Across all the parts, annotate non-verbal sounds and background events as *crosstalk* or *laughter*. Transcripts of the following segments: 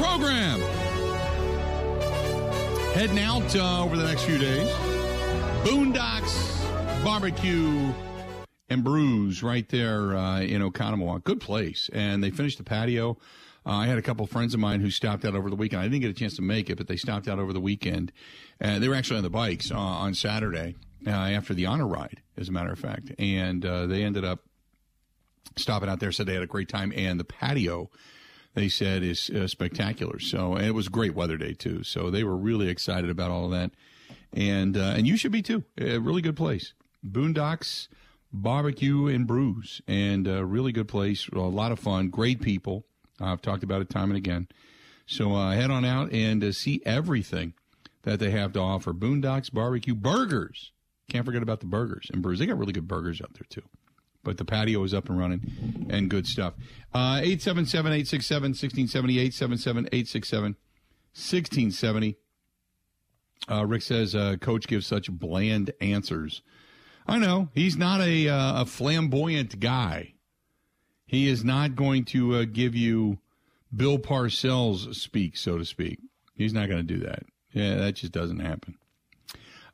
program. Heading out uh, over the next few days. Boondocks Barbecue and Brews right there uh, in Oconomowoc. Good place. And they finished the patio. Uh, I had a couple of friends of mine who stopped out over the weekend. I didn't get a chance to make it, but they stopped out over the weekend. And they were actually on the bikes uh, on Saturday uh, after the honor ride, as a matter of fact. And uh, they ended up stopping out there, said they had a great time. And the patio they said is uh, spectacular. So and it was great weather day too. So they were really excited about all of that, and uh, and you should be too. A really good place, Boondocks Barbecue and Brews, and a really good place. A lot of fun, great people. I've talked about it time and again. So uh, head on out and uh, see everything that they have to offer. Boondocks Barbecue Burgers. Can't forget about the burgers and brews. They got really good burgers out there too but the patio is up and running and good stuff. Uh, 877 867 1670, 877 867 1670. Uh, Rick says, uh, Coach gives such bland answers. I know. He's not a, uh, a flamboyant guy. He is not going to uh, give you Bill Parcells speak, so to speak. He's not going to do that. Yeah, that just doesn't happen.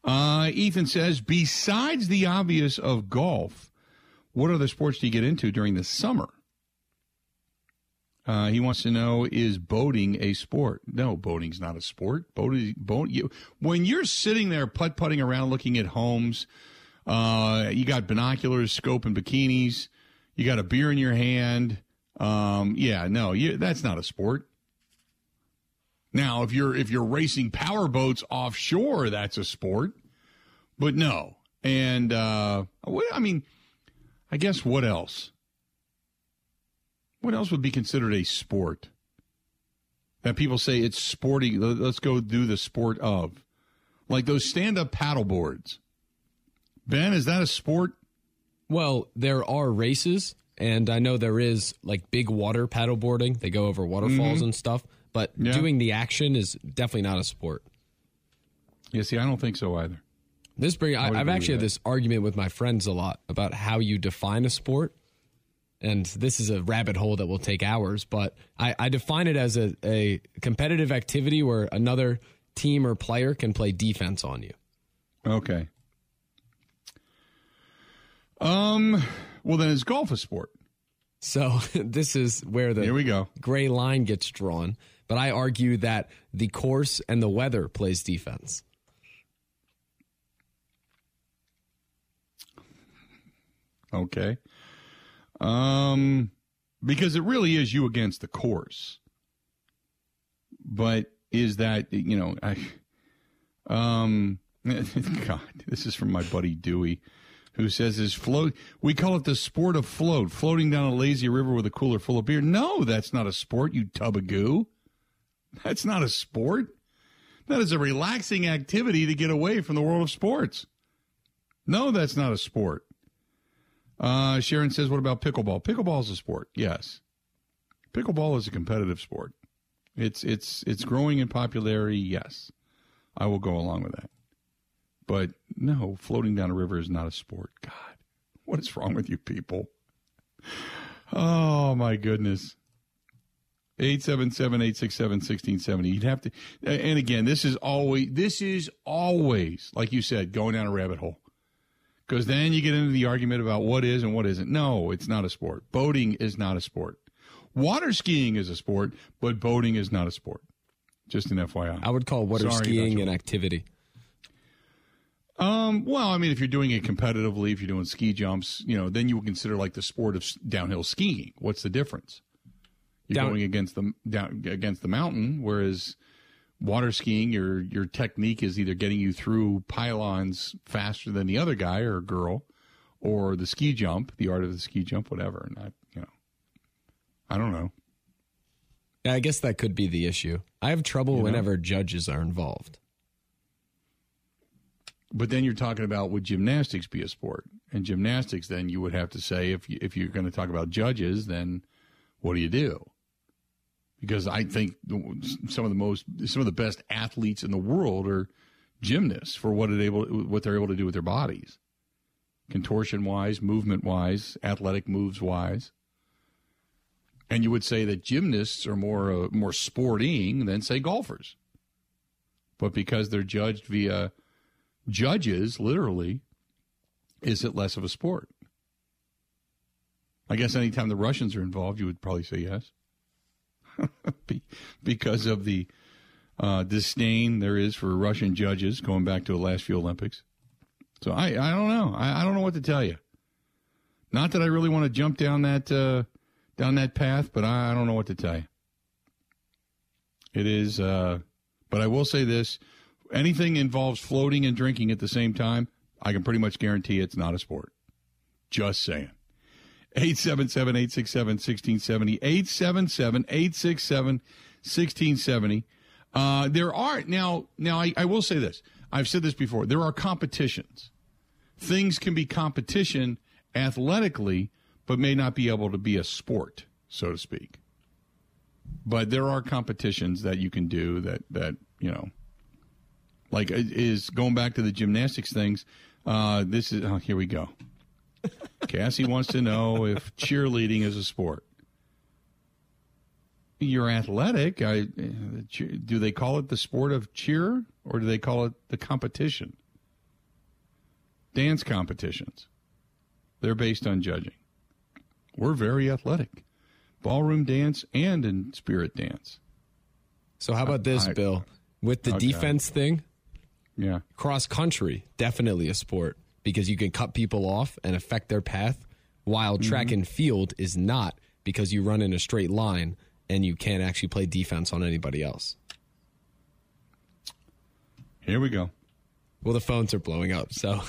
Uh, Ethan says, besides the obvious of golf, what other sports do you get into during the summer? Uh, he wants to know: Is boating a sport? No, boating's not a sport. Boating, boat. You, when you're sitting there putt putting around, looking at homes, uh, you got binoculars, scope, and bikinis. You got a beer in your hand. Um, yeah, no, you, that's not a sport. Now, if you're if you're racing power boats offshore, that's a sport. But no, and uh, I mean I guess what else? What else would be considered a sport? That people say it's sporting. Let's go do the sport of. Like those stand up paddle boards. Ben, is that a sport? Well, there are races, and I know there is like big water paddleboarding. They go over waterfalls mm-hmm. and stuff, but yeah. doing the action is definitely not a sport. Yeah, see, I don't think so either. This bring I, have actually had this argument with my friends a lot about how you define a sport. And this is a rabbit hole that will take hours, but I, I define it as a, a competitive activity where another team or player can play defense on you. Okay. Um. Well, then is golf a sport? So *laughs* this is where the here we go gray line gets drawn. But I argue that the course and the weather plays defense. Okay. Um, because it really is you against the course. But is that you know I, um, *laughs* God, this is from my buddy Dewey, who says is float. We call it the sport of float, floating down a lazy river with a cooler full of beer. No, that's not a sport. You tub of goo. That's not a sport. That is a relaxing activity to get away from the world of sports. No, that's not a sport. Uh, Sharon says, "What about pickleball? Pickleball is a sport. Yes, pickleball is a competitive sport. It's it's it's growing in popularity. Yes, I will go along with that. But no, floating down a river is not a sport. God, what is wrong with you people? Oh my goodness." 877-867-1670. You'd have to, and again, this is always, this is always, like you said, going down a rabbit hole because then you get into the argument about what is and what isn't. No, it's not a sport. Boating is not a sport. Water skiing is a sport, but boating is not a sport. Just an FYI. I would call water Sorry skiing an activity. Um, well, I mean, if you're doing it competitively, if you're doing ski jumps, you know, then you would consider like the sport of downhill skiing. What's the difference? You're Down- going against the down against the mountain, whereas water skiing, your your technique is either getting you through pylons faster than the other guy or girl, or the ski jump, the art of the ski jump, whatever. And I, you know, I don't know. Yeah, I guess that could be the issue. I have trouble you whenever know? judges are involved. But then you're talking about would gymnastics be a sport? And gymnastics, then you would have to say if you, if you're going to talk about judges, then what do you do? Because I think some of the most some of the best athletes in the world are gymnasts for what it able what they're able to do with their bodies, contortion wise, movement wise, athletic moves wise. And you would say that gymnasts are more uh, more sporting than say golfers. But because they're judged via judges, literally, is it less of a sport? I guess anytime the Russians are involved, you would probably say yes. *laughs* because of the uh, disdain there is for Russian judges going back to the last few Olympics. So I, I don't know. I, I don't know what to tell you. Not that I really want to jump down that uh, down that path, but I, I, don't know what to tell you. It is, uh, but I will say this: anything involves floating and drinking at the same time, I can pretty much guarantee it's not a sport. Just saying. 877 867 1670. 877 867 1670. Uh, there are now. Now, I, I will say this. I've said this before. There are competitions. Things can be competition athletically, but may not be able to be a sport, so to speak. But there are competitions that you can do that that you know, like is going back to the gymnastics things. Uh, this is oh, here we go. Cassie wants to know if cheerleading is a sport. You're athletic. I, do they call it the sport of cheer or do they call it the competition? Dance competitions. They're based on judging. We're very athletic. Ballroom dance and in spirit dance. So how about this, I, Bill? With the okay. defense thing, yeah. Cross country, definitely a sport because you can cut people off and affect their path, while mm-hmm. track and field is not because you run in a straight line and you can't actually play defense on anybody else. Here we go. Well, the phones are blowing up, so.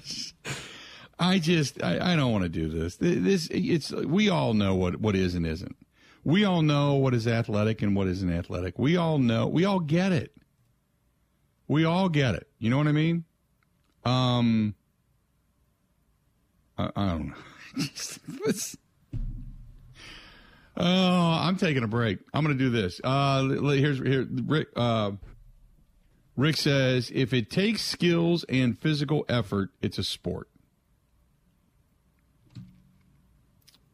*laughs* I just I, I don't want to do this. This it's we all know what what is and isn't. We all know what is athletic and what isn't athletic. We all know. We all get it. We all get it. You know what I mean? Um, I, I don't know. *laughs* oh, I'm taking a break. I'm going to do this. Uh, here's here. Rick. Uh, Rick says if it takes skills and physical effort, it's a sport.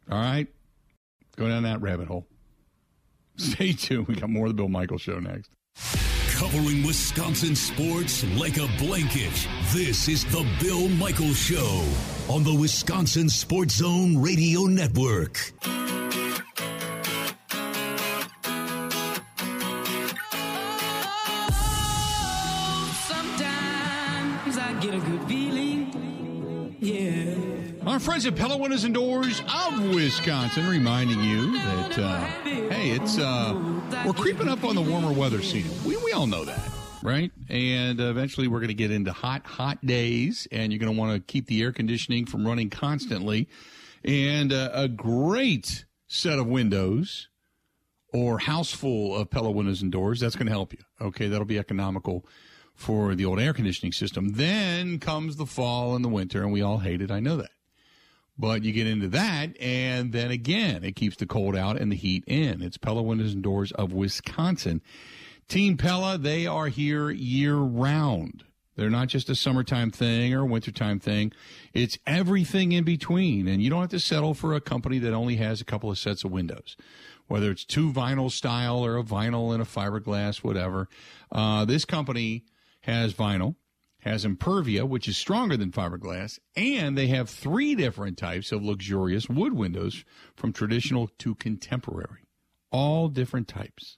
All right, go down that rabbit hole. *laughs* Stay tuned. We got more of the Bill Michaels Show next. Covering Wisconsin sports like a blanket. This is the Bill Michaels Show on the Wisconsin Sports Zone Radio Network. Sometimes I get a good feeling. Yeah. Our friends at Pella Windows and Doors of Wisconsin reminding you that, uh, hey, it's uh, we're creeping up on the warmer weather season. We, we all know that, right? And eventually we're going to get into hot, hot days, and you're going to want to keep the air conditioning from running constantly. And uh, a great set of windows or house full of Pella windows and doors, that's going to help you. Okay, that'll be economical for the old air conditioning system. Then comes the fall and the winter, and we all hate it. I know that. But you get into that, and then again, it keeps the cold out and the heat in. It's Pella Windows and Doors of Wisconsin. Team Pella, they are here year round. They're not just a summertime thing or a wintertime thing. It's everything in between. And you don't have to settle for a company that only has a couple of sets of windows, whether it's two vinyl style or a vinyl and a fiberglass, whatever. Uh, this company has vinyl has Impervia, which is stronger than fiberglass, and they have three different types of luxurious wood windows from traditional to contemporary. All different types.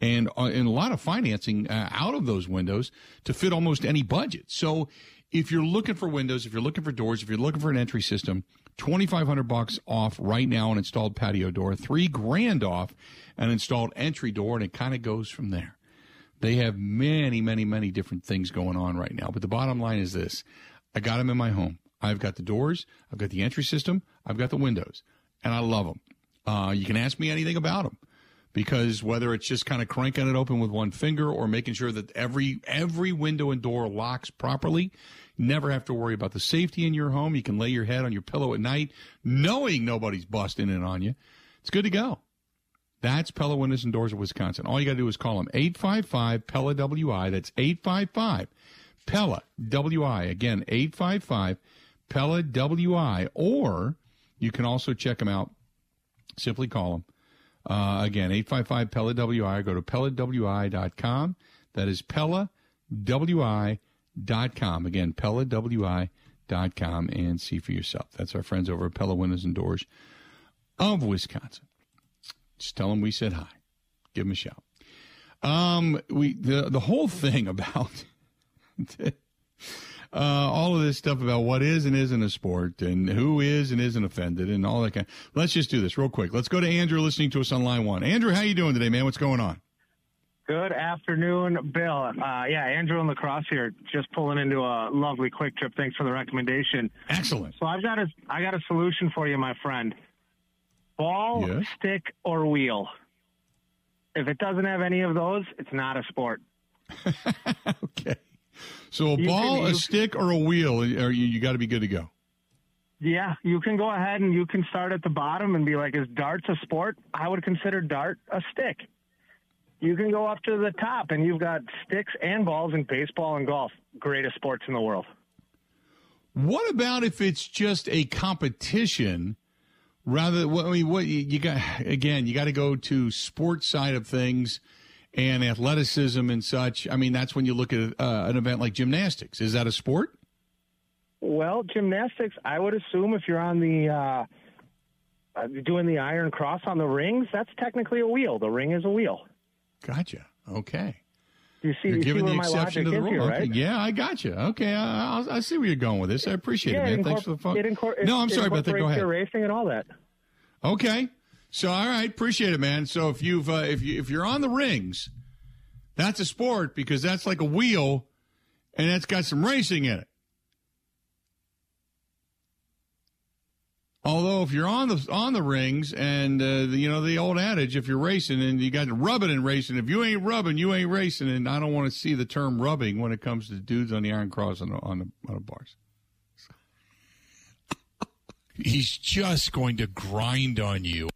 And, uh, and a lot of financing uh, out of those windows to fit almost any budget. So if you're looking for windows, if you're looking for doors, if you're looking for an entry system, 2500 bucks off right now an installed patio door, 3 grand off an installed entry door and it kind of goes from there. They have many, many, many different things going on right now. But the bottom line is this I got them in my home. I've got the doors, I've got the entry system, I've got the windows, and I love them. Uh, you can ask me anything about them because whether it's just kind of cranking it open with one finger or making sure that every every window and door locks properly, You never have to worry about the safety in your home. You can lay your head on your pillow at night knowing nobody's busting in on you. It's good to go. That's Pella Windows and Doors of Wisconsin. All you got to do is call them 855 Pella WI. That's 855 Pella WI. Again, 855 Pella WI. Or you can also check them out Simply call them. Uh, again, 855 Pella WI. Go to PellaWI.com. That is PellaWI.com. Again, PellaWI.com and see for yourself. That's our friends over at Pella Windows and Doors of Wisconsin. Just tell them we said hi. Give them a shout. Um, we the the whole thing *laughs* about uh, all of this stuff about what is and isn't a sport and who is and isn't offended and all that kind. Let's just do this real quick. Let's go to Andrew listening to us on line one. Andrew, how you doing today, man? What's going on? Good afternoon, Bill. Uh, yeah, Andrew in La Crosse here, just pulling into a lovely Kwik Trip. Thanks for the recommendation. Excellent. So I've got a I got a solution for you, my friend. Ball, yes. stick, or wheel. If it doesn't have any of those, it's not a sport. *laughs* okay. So a you ball, can, a stick, or a wheel, you, you got to be good to go. Yeah, you can go ahead and you can start at the bottom and be like, is darts a sport? I would consider dart a stick. You can go up to the top and you've got sticks and balls in baseball and golf. Greatest sports in the world. What about if it's just a competition rather I mean what you got again you got to go to sports side of things and athleticism and such. I mean that's when you look at uh, an event like gymnastics. Is that a sport? Well gymnastics I would assume if you're on the uh, uh doing the iron cross on the rings that's technically a wheel. The ring is a wheel. Gotcha. Okay you see, you're you giving see the exception to the rule. Here, right? okay. Yeah, I got you. Okay, I, I, see where you're going with this. I appreciate yeah, it, man. Thanks for the phone. No, I'm sorry about that. Go ahead. Racing and all that. Okay, so all right, appreciate it, man. So if you've uh, if you if you're on the rings, that's a sport because that's like a wheel, and it's got some racing in it. Although if you're on the on the rings and uh, the, you know the old adage, if you're racing and you got rubbing and racing, if you ain't rubbing, you ain't racing. And I don't want to see the term rubbing when it comes to dudes on the iron cross on the on the, on the bars. *laughs* He's just going to grind on you.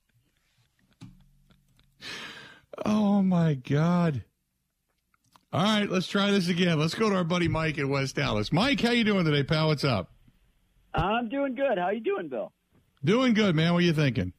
Oh my God. All right, let's try this again. Let's go to our buddy Mike in West Allis. Mike, how you doing today, pal? What's up? I'm doing good. How you doing, Bill? Doing good, man. What are you thinking?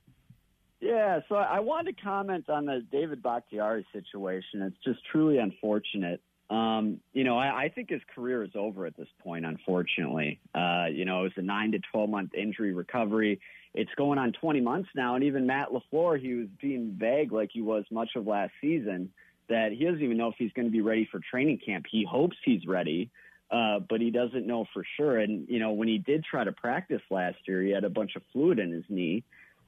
Yeah, so I wanted to comment on the David Bakhtiari situation. It's just truly unfortunate. Um, you know, I, I think his career is over at this point, unfortunately. Uh, you know, it was a nine to 12 month injury recovery. It's going on 20 months now. And even Matt LaFleur, he was being vague like he was much of last season that he doesn't even know if he's going to be ready for training camp. He hopes he's ready. Uh, but he doesn't know for sure. And you know, when he did try to practice last year, he had a bunch of fluid in his knee.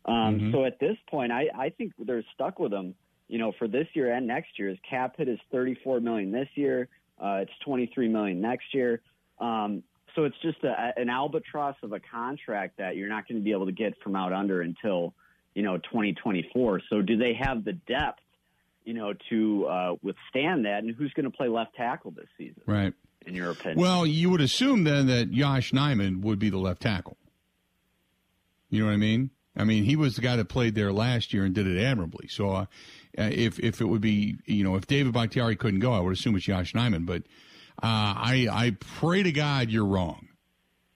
Um, mm-hmm. So at this point, I, I think they're stuck with him. You know, for this year and next year, his cap hit is 34 million this year. Uh, it's 23 million next year. Um, so it's just a, an albatross of a contract that you're not going to be able to get from out under until you know 2024. So do they have the depth, you know, to uh, withstand that? And who's going to play left tackle this season? Right in your opinion? Well, you would assume then that Josh Nijman would be the left tackle. You know what I mean? I mean, he was the guy that played there last year and did it admirably. So, uh, if if it would be, you know, if David Bakhtiari couldn't go, I would assume it's Josh Nijman. But uh, I I pray to God you're wrong.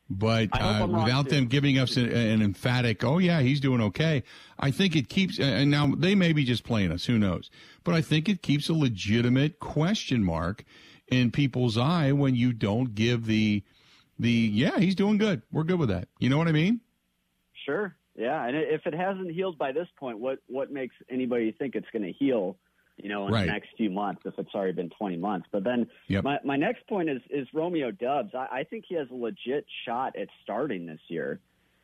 But uh, without them giving us an, an, emphatic, oh yeah, he's doing okay, I think it keeps. And now they may be just playing us, who knows? But I think it keeps a legitimate question mark in people's eye when you don't give the the yeah he's doing good. We're good with that. You know what i mean? Sure. Yeah. And if it hasn't healed by this point what what makes anybody think it's going to heal you know in right. the next few months if it's already been 20 months? But then yep. my, my next point is is Romeo Doubs. I, I think he has a legit shot at starting this year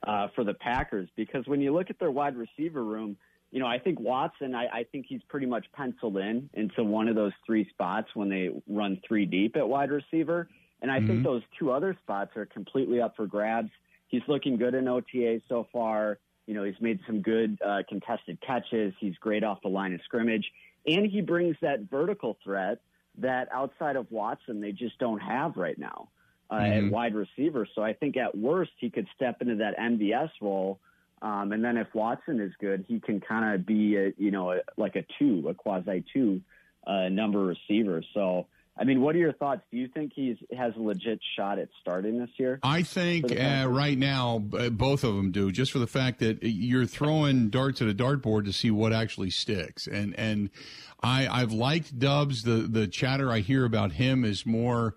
uh, for the packers because when you look at their wide receiver room you know, I think Watson, I, I think he's pretty much penciled in into one of those three spots when they run three deep at wide receiver. And I mm-hmm. think those two other spots are completely up for grabs. He's looking good in OTA so far. You know, he's made some good uh, contested catches. He's great off the line of scrimmage. And he brings that vertical threat that outside of Watson, they just don't have right now uh, mm-hmm. at wide receiver. So I think at worst, he could step into that MVS role um, and then if Watson is good, he can kind of be a, you know, a, like a two, a quasi two, uh, number receiver. So I mean, what are your thoughts? Do you think he has a legit shot at starting this year? I think uh, right now both of them do, just for the fact that you're throwing darts at a dartboard to see what actually sticks. And and I I've liked Doubs. The the chatter I hear about him is more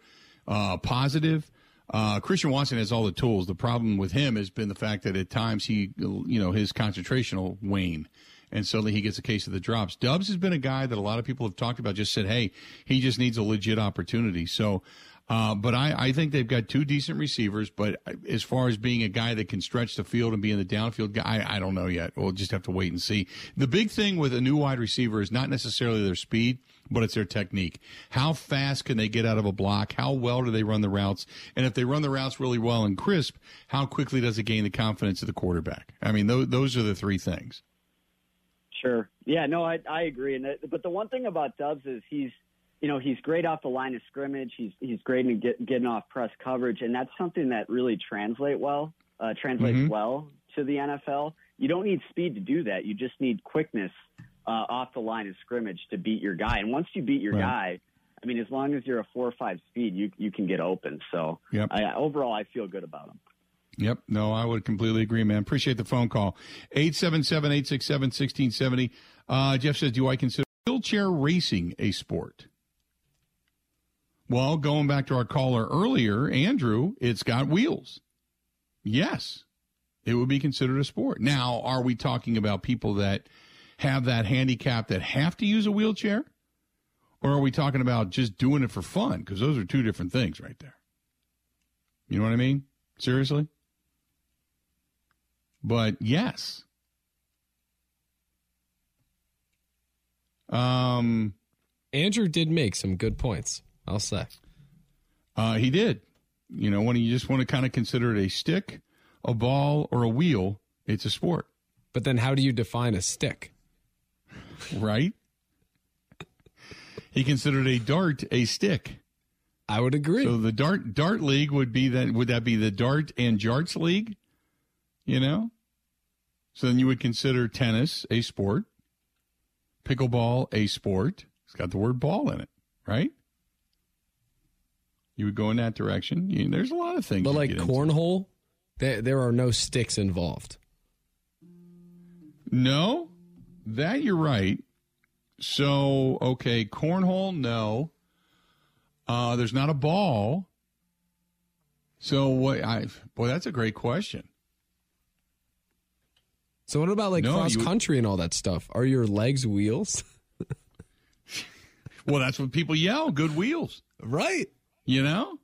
uh, positive. Uh, Christian Watson has all the tools. The problem with him has been the fact that at times he, you know, his concentration will wane and suddenly he gets a case of the drops. Doubs has been a guy that a lot of people have talked about, just said, hey, he just needs a legit opportunity. So, uh, but I, I think they've got two decent receivers. But as far as being a guy that can stretch the field and be in the downfield guy, I, I don't know yet. We'll just have to wait and see. The big thing with a new wide receiver is not necessarily their speed, but it's their technique. How fast can they get out of a block? How well do they run the routes? And if they run the routes really well and crisp, how quickly does it gain the confidence of the quarterback? I mean, those, those are the three things. Sure. Yeah, no, I I agree. And but the one thing about Doubs is he's you know he's great off the line of scrimmage. He's he's great in get, getting off press coverage, and that's something that really translate well uh, translates mm-hmm. well to the NFL. You don't need speed to do that. You just need quickness uh, off the line of scrimmage to beat your guy. And once you beat your right. guy, I mean, as long as you're a four or five speed, you you can get open. So yep. I, overall, I feel good about him. Yep. No, I would completely agree, man. Appreciate the phone call. 877 867 1670. Uh, Jeff says, Do I consider wheelchair racing a sport? Well, going back to our caller earlier, Andrew, it's got wheels. Yes, it would be considered a sport. Now, are we talking about people that have that handicap that have to use a wheelchair? Or are we talking about just doing it for fun? Because those are two different things right there. You know what I mean? Seriously? But yes. Um, Andrew did make some good points, I'll say. Uh, he did. You know, when you just want to kind of consider it a stick, a ball, or a wheel, it's a sport. But then how do you define a stick? Right? he considered a dart a stick. I would agree. So the dart dart league would be that would that be the dart and jarts league? You know? So then you would consider tennis a sport, pickleball a sport. It's got the word ball in it, right? You would go in that direction. You, there's a lot of things. But like cornhole, there, there are no sticks involved. No, that you're right. So, okay, cornhole, no. Uh, there's not a ball. So what? I boy, that's a great question. So what about like no, cross country and all that stuff? Are your legs wheels? *laughs* well, that's what people yell. Good wheels, right? You know.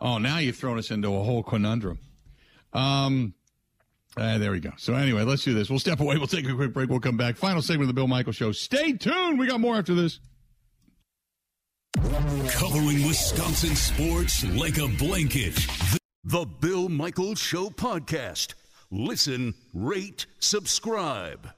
Oh, now you've thrown us into a whole conundrum. Um, uh, there we go. So anyway, let's do this. We'll step away. We'll take a quick break. We'll come back. Final segment of the Bill Michaels Show. Stay tuned. We got more after this. Covering Wisconsin sports like a blanket. The Bill Michaels Show podcast Listen, rate, subscribe.